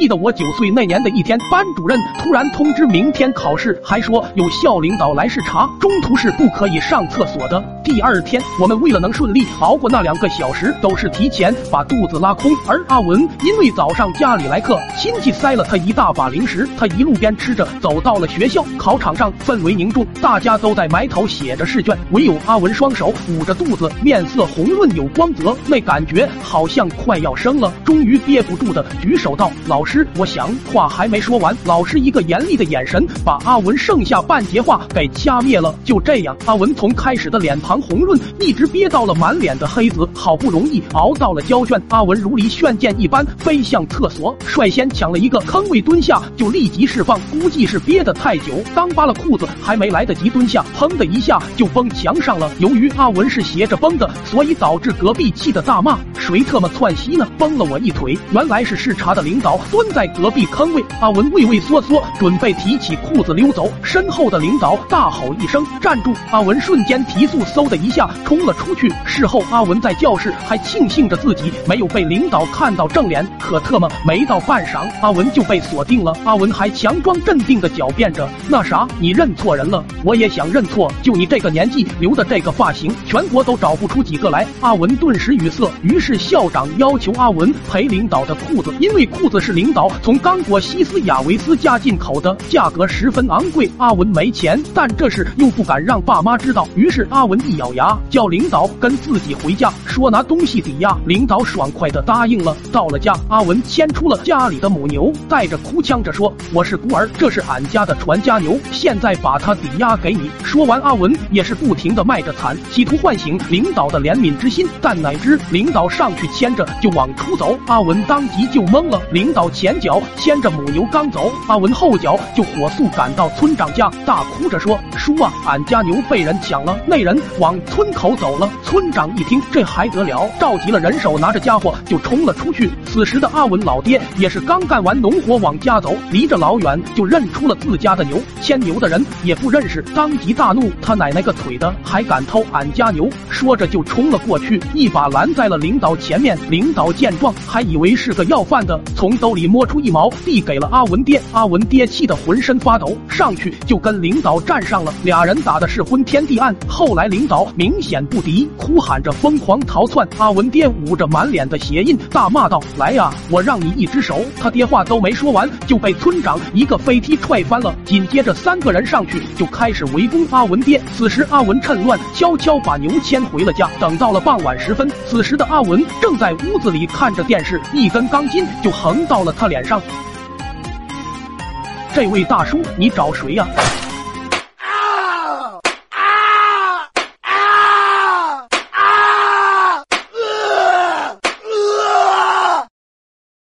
记得我九岁那年的一天，班主任突然通知明天考试，还说有校领导来视察，中途是不可以上厕所的。第二天，我们为了能顺利熬过那两个小时，都是提前把肚子拉空。而阿文因为早上家里来客，亲戚塞了他一大把零食，他一路边吃着走到了学校。考场上氛围凝重，大家都在埋头写着试卷，唯有阿文双手捂着肚子，面色红润有光泽，那感觉好像快要生了。终于憋不住的举手道：“老师，师我想……”话还没说完，老师一个严厉的眼神把阿文剩下半截话给掐灭了。就这样，阿文从开始的脸庞红润，一直憋到了满脸的黑子，好不容易熬到了交卷，阿文如离炫箭一般飞向厕所，率先抢了一个坑位蹲下，就立即释放。估计是憋得太久，刚扒了裤子还没来得及蹲下，砰的一下就崩墙上了。由于阿文是斜着崩的，所以导致隔壁气得大骂：“谁特么窜稀呢？崩了我一腿！”原来是视察的领导蹲在隔壁坑位。阿文畏畏缩缩，准备提起裤子溜走，身后的领导大吼一声：“站住！”阿文瞬间提速，嗖的一下冲了出去。事后，阿文在教室还庆幸着自己没有被领导看到正脸，可特么没到半晌，阿文就被锁定了。阿文还强装镇定的狡辩着：“那啥，你认错人了，我也想认错。就你这个年纪留的这个发型，全国都找不出几个来。”阿文顿时语塞。于是校长要求阿文赔领导的裤子，因为裤子是领导从刚果西斯亚维斯家进口的，价格十分昂贵。阿文没钱，但这事又不敢让爸妈知道。于是阿文一咬牙，叫领导跟自己回家，说拿东西抵押。领导爽快的答应了。到了家，阿文牵出了家里的母牛，带着哭腔着说：“我是孤儿，这是俺家的传家牛，现在把它抵押给你。”说完，阿文也是不停的卖着惨，企图唤醒领导的怜悯之心。但哪知领导上去牵着就往出走，阿文当即就懵了。领导前脚牵着母牛刚走，阿文后脚就火速赶到村长家，大哭着说：“叔啊，俺家牛被人抢了，那人往村口走了。”村长一听，这还得了，召集了人手，拿着家伙就冲了出去。此时的阿文老爹也是刚干完农活往家走，离着老远就认出了自家的牛，牵牛的人也不认识，当即大怒：“他奶奶个腿的，还敢偷俺家牛！”说着就冲了过去，一把拦在了领导前面。领导见状，还以为是个要饭的，从兜里摸出一毛，递给了阿文爹。阿文爹气得浑身发抖，上去就跟领导站上了。俩人打的是昏天地暗。后来领导明显不敌，哭喊着疯狂逃窜。阿文爹捂着满脸的血印，大骂道：“来呀，我让你一只手！”他爹话都没说完，就被村长一个飞踢踹翻了。紧接着三个人上去就开始围攻阿文爹。此时阿文趁乱悄悄把牛牵回了家。等到了傍晚时分，此时的阿文正在屋子里看着电视，一根钢筋就横到了他脸上。这位大叔，你找谁呀？